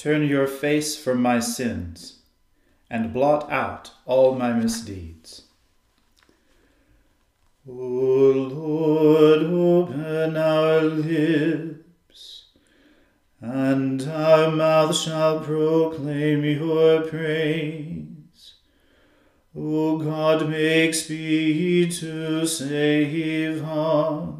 Turn your face from my sins and blot out all my misdeeds. O Lord, open our lips, and our mouth shall proclaim your praise. O God, make speed to save us.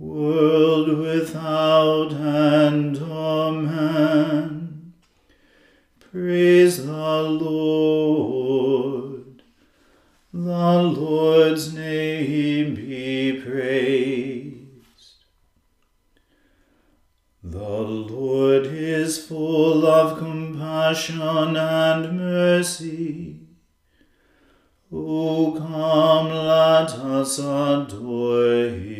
world without end. Amen. Praise the Lord. The Lord's name be praised. The Lord is full of compassion and mercy. O come, let us adore him.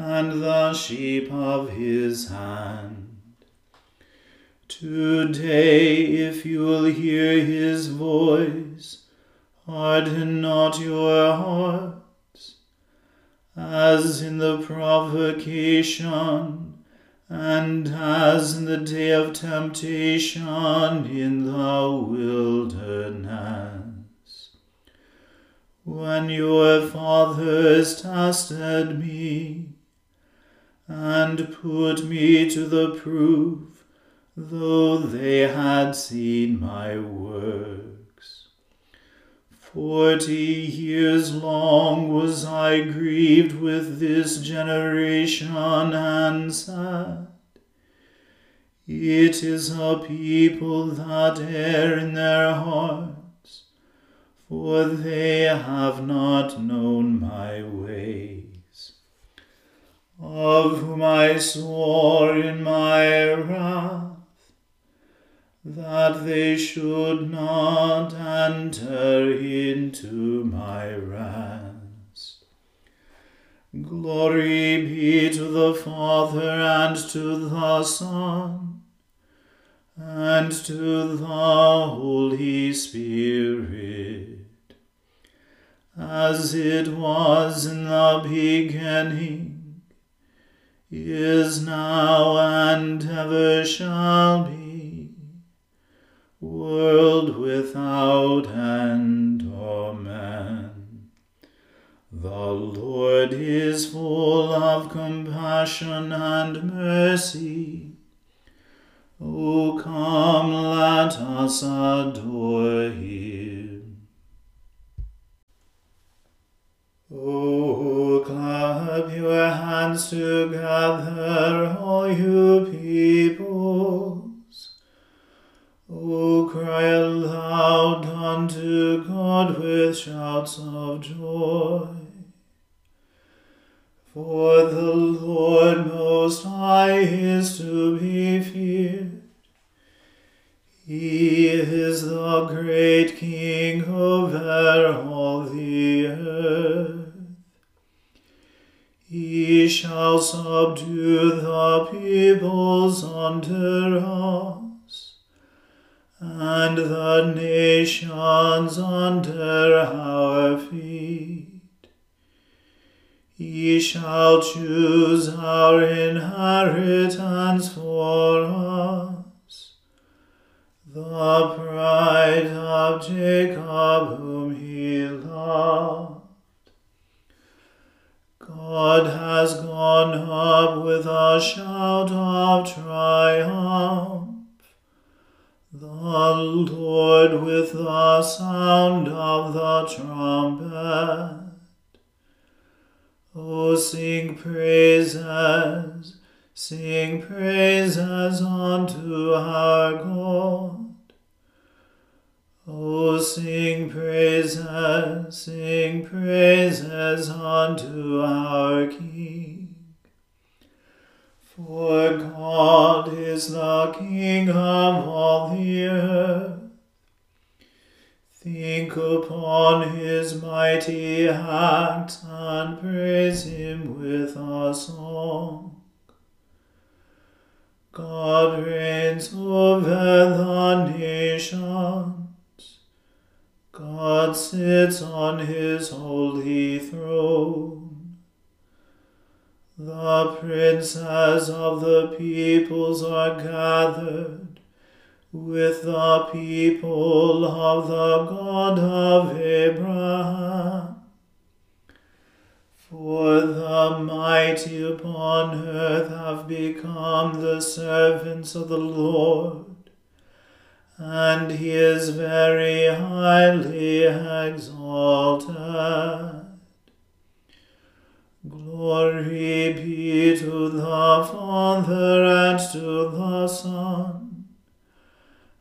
and the sheep of his hand. Today, if you will hear his voice, harden not your hearts, as in the provocation, and as in the day of temptation in the wilderness. When your fathers tested me, and put me to the proof, though they had seen my works. Forty years long was I grieved with this generation and said, It is a people that err in their hearts, for they have not known my ways. Of whom I swore in my wrath, that they should not enter into my rest. Glory be to the Father and to the Son and to the Holy Spirit, as it was in the beginning, is now, and ever shall be world without end. Amen. The Lord is full of compassion and mercy. O come, let us adore him. O clap your hands together, all you peoples, O cry shall choose our inheritance for us, the pride of Jacob whom he loved. God has gone up with a shout of triumph. The Lord with the sound of the trumpet. O sing praises, sing praises unto our God. O sing praises, sing praises unto our King. For God is the King of all the earth. Think upon his mighty acts and praise him with a song. God reigns over the nations. God sits on his holy throne. The princes of the peoples are gathered with the people of the God of Abraham. For the mighty upon earth have become the servants of the Lord and he is very highly exalted. Glory be to the Father and to the Son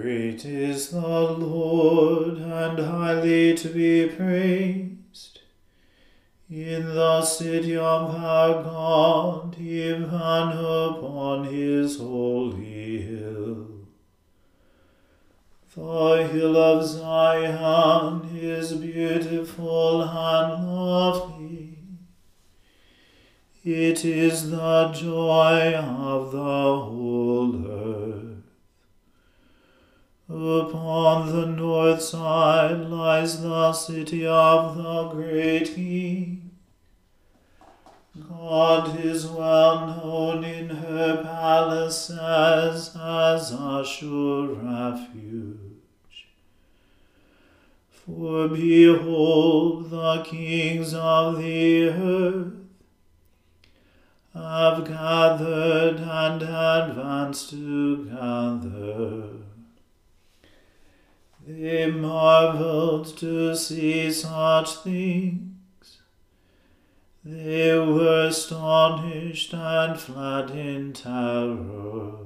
Great is the Lord and highly to be praised. In the city of our God, even upon his holy hill. The hill of Zion is beautiful and lovely. It is the joy of the whole earth. Upon the north side lies the city of the great King. God is well known in her palaces as a sure refuge. For behold, the kings of the earth have gathered and advanced together. They marveled to see such things. They were astonished and fled in terror.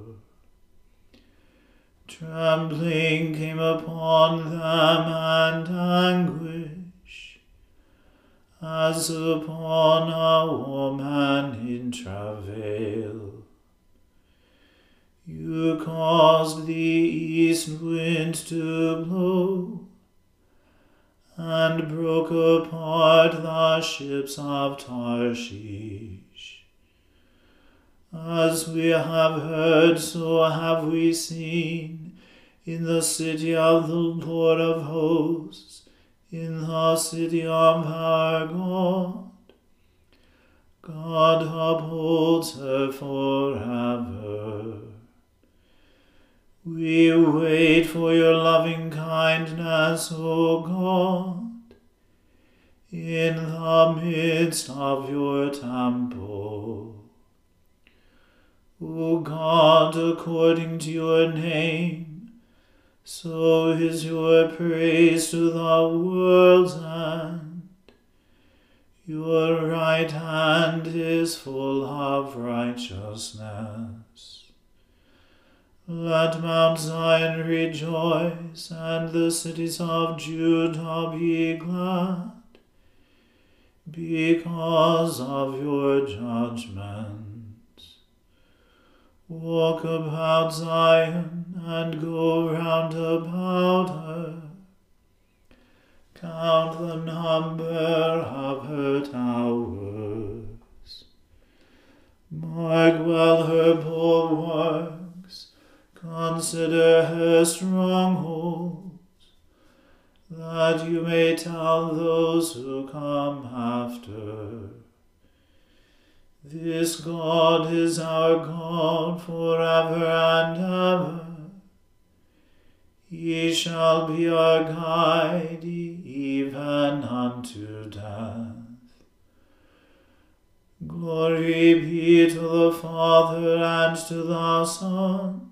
Trembling came upon them and anguish, as upon a woman in travail. You caused the east wind to blow, and broke apart the ships of Tarshish. As we have heard, so have we seen in the city of the Lord of hosts, in the city of our God. God upholds her forever. We wait for your loving kindness, O God. in the midst of your temple. O God, according to your name, so is your praise to the world's end. Your right hand is full of righteousness. Let Mount Zion rejoice, and the cities of Judah be glad, because of your judgments. Walk about Zion, and go round about her. Count the number of her towers. Mark well her bulwarks Consider her strongholds, that you may tell those who come after. This God is our God forever and ever. He shall be our guide even unto death. Glory be to the Father and to the Son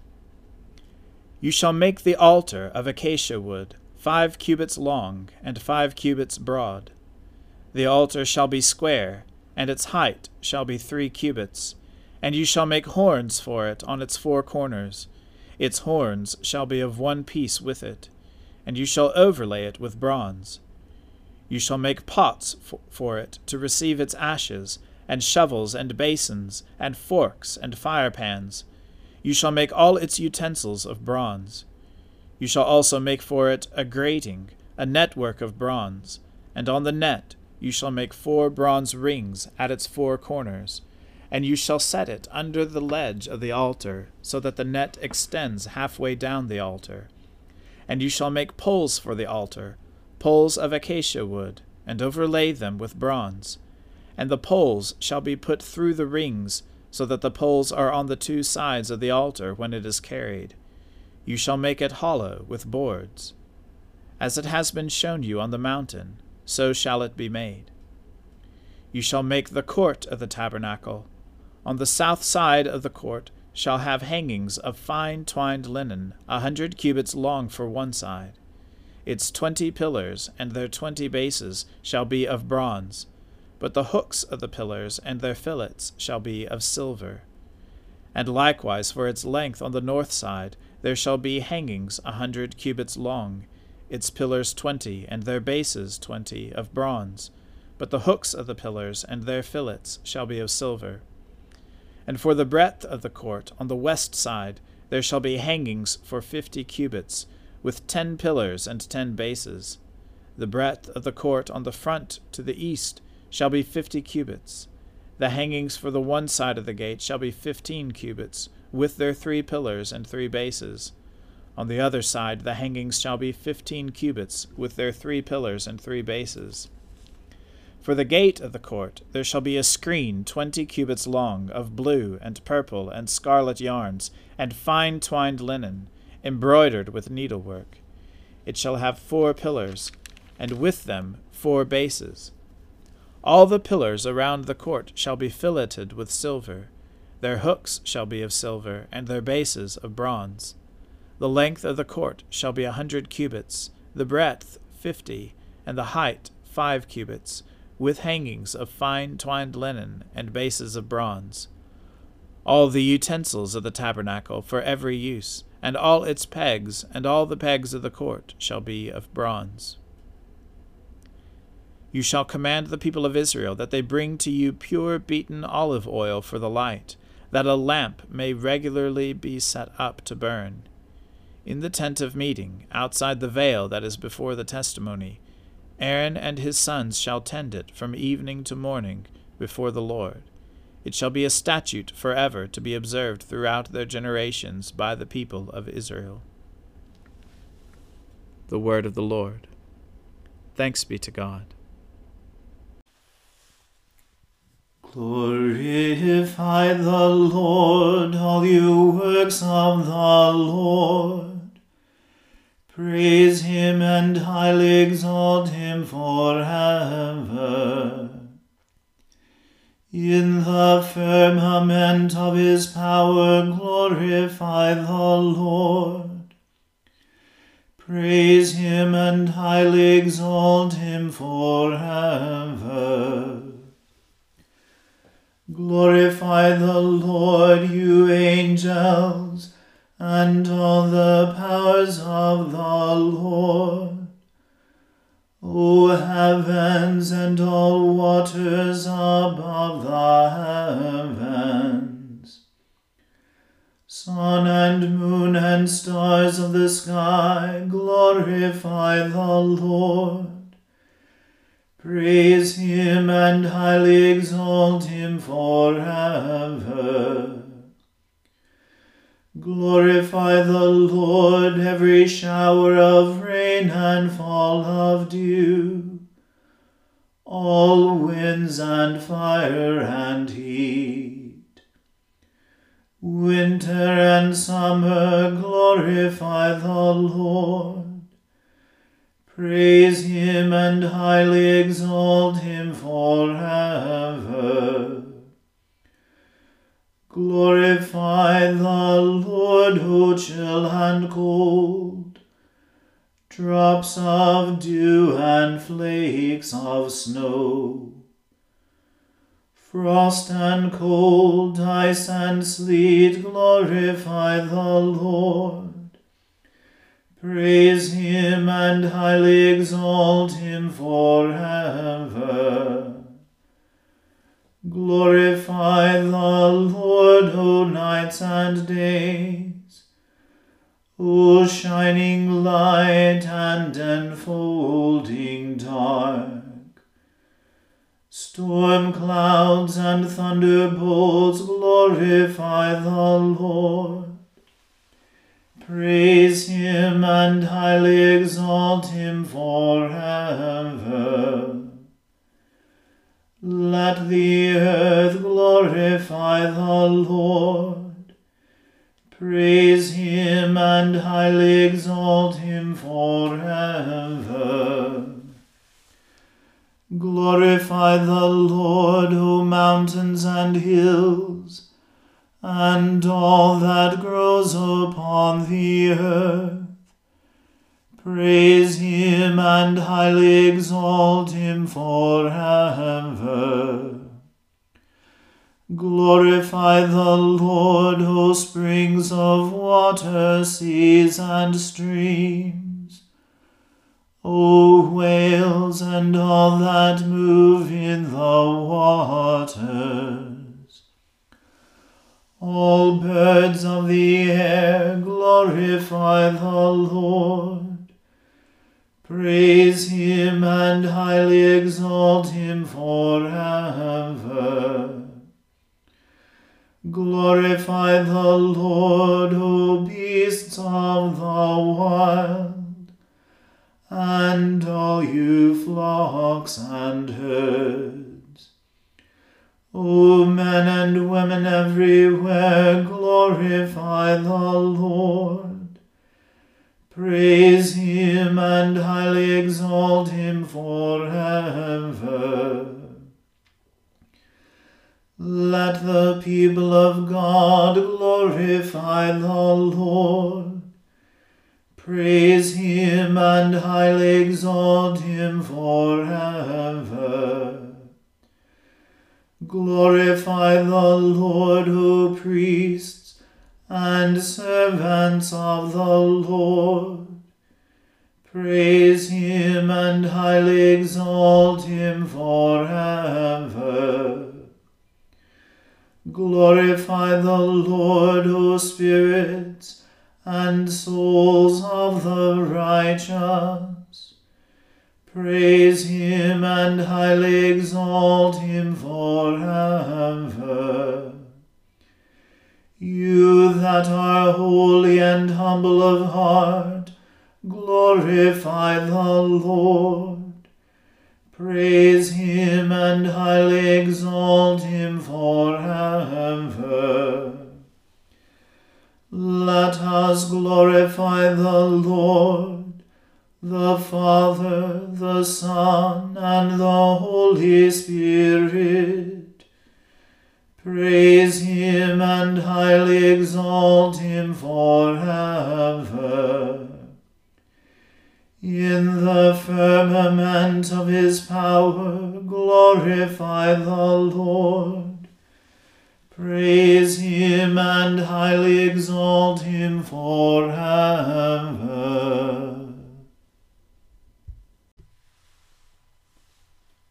you shall make the altar of acacia wood, five cubits long, and five cubits broad. The altar shall be square, and its height shall be three cubits. And you shall make horns for it on its four corners. Its horns shall be of one piece with it, and you shall overlay it with bronze. You shall make pots for it to receive its ashes, and shovels and basins, and forks and firepans you shall make all its utensils of bronze. You shall also make for it a grating, a network of bronze, and on the net you shall make four bronze rings at its four corners, and you shall set it under the ledge of the altar, so that the net extends halfway down the altar. And you shall make poles for the altar, poles of acacia wood, and overlay them with bronze. And the poles shall be put through the rings so that the poles are on the two sides of the altar when it is carried. You shall make it hollow with boards. As it has been shown you on the mountain, so shall it be made. You shall make the court of the tabernacle. On the south side of the court shall have hangings of fine twined linen, a hundred cubits long for one side. Its twenty pillars and their twenty bases shall be of bronze but the hooks of the pillars and their fillets shall be of silver. And likewise for its length on the north side there shall be hangings a hundred cubits long, its pillars twenty, and their bases twenty, of bronze. But the hooks of the pillars and their fillets shall be of silver. And for the breadth of the court on the west side there shall be hangings for fifty cubits, with ten pillars and ten bases. The breadth of the court on the front to the east shall be fifty cubits. The hangings for the one side of the gate shall be fifteen cubits, with their three pillars and three bases. On the other side the hangings shall be fifteen cubits, with their three pillars and three bases. For the gate of the court there shall be a screen twenty cubits long, of blue and purple and scarlet yarns, and fine twined linen, embroidered with needlework. It shall have four pillars, and with them four bases. All the pillars around the court shall be filleted with silver. Their hooks shall be of silver, and their bases of bronze. The length of the court shall be a hundred cubits, the breadth fifty, and the height five cubits, with hangings of fine twined linen and bases of bronze. All the utensils of the tabernacle for every use, and all its pegs, and all the pegs of the court shall be of bronze. You shall command the people of Israel that they bring to you pure beaten olive oil for the light, that a lamp may regularly be set up to burn. In the tent of meeting, outside the veil that is before the testimony, Aaron and his sons shall tend it from evening to morning before the Lord. It shall be a statute forever to be observed throughout their generations by the people of Israel. The Word of the Lord. Thanks be to God. Glorify the Lord, all you works of the Lord. Praise him and highly exalt him forever. In the firmament of his power glorify the Lord. Praise him and highly exalt him forever. Glorify the Lord, you angels, and all the powers of the Lord. O heavens and all waters above the heavens, sun and moon and stars of the sky, glorify the Lord. Praise him and highly exalt him forever. Glorify the Lord, every shower of rain and fall of dew, all winds and fire and heat. Winter and summer glorify the Lord. Praise him and highly exalt him forever. Glorify the Lord, O chill and cold, drops of dew and flakes of snow, frost and cold, ice and sleet, glorify the Lord. Praise him and highly exalt him forever. Glorify the Lord, O nights and days, O shining light and enfolding dark. Storm clouds and thunderbolts glorify the Lord. Praise him and highly exalt him forever. Let the earth glorify the Lord. Praise him and highly exalt him forever. Glorify the Lord, O mountains and hills, and all that grows upon the earth. Praise him and highly exalt him forever. Glorify the Lord, O springs of water, seas and streams. O whales and all that move in the waters. All birds of the air, glorify the Lord. Praise him and highly exalt him forever. Glorify the Lord, O beasts of the wild, and all you flocks and herds. O men and women everywhere, glorify the Lord. Praise him and highly exalt him forever. Let the people of God glorify the Lord. Praise him and highly exalt him forever. Glorify the Lord, O priests and servants of the Lord. Praise him and highly exalt him forever. Glorify the Lord, O spirits and souls of the righteous. Praise him and highly exalt him forever. You that are holy and humble of heart, glorify the Lord. Praise him and highly exalt him forever. Let us glorify the Lord, the Father, the Son, and the Holy Spirit. Praise him and highly exalt him forever. In the firmament of his power, glorify the Lord. Praise him and highly exalt him forever.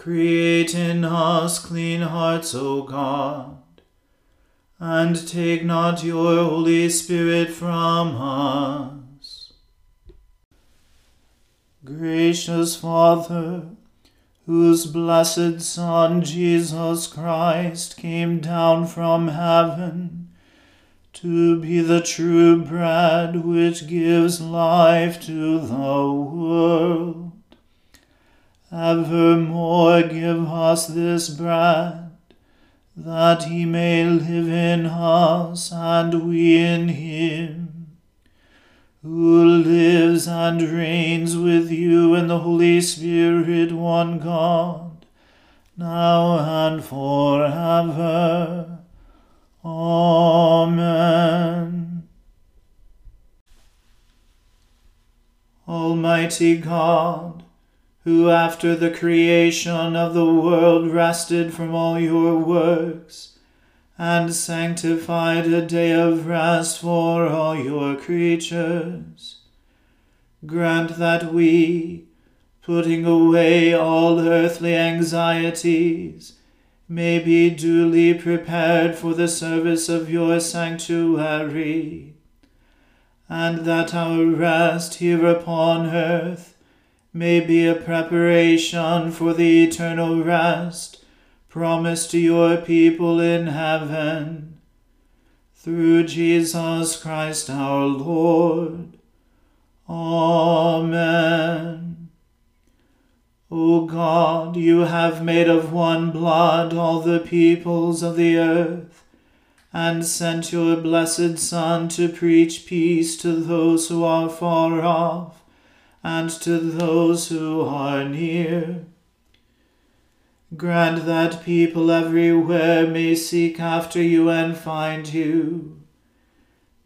Create in us clean hearts, O God, and take not your Holy Spirit from us. Gracious Father, whose blessed Son, Jesus Christ, came down from heaven to be the true bread which gives life to the world. Evermore give us this bread, that he may live in us and we in him who lives and reigns with you in the Holy Spirit, one God, now and forever. Amen. Almighty God, who after the creation of the world rested from all your works, and sanctified a day of rest for all your creatures. Grant that we, putting away all earthly anxieties, may be duly prepared for the service of your sanctuary, and that our rest here upon earth may be a preparation for the eternal rest promised to your people in heaven. Through Jesus Christ our Lord. Amen. O God, you have made of one blood all the peoples of the earth, and sent your blessed Son to preach peace to those who are far off and to those who are near. Grant that people everywhere may seek after you and find you.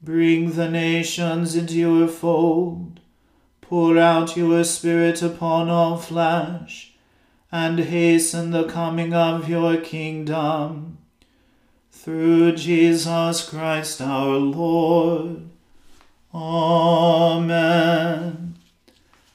Bring the nations into your fold. Pour out your Spirit upon all flesh, and hasten the coming of your kingdom. Through Jesus Christ our Lord. Amen.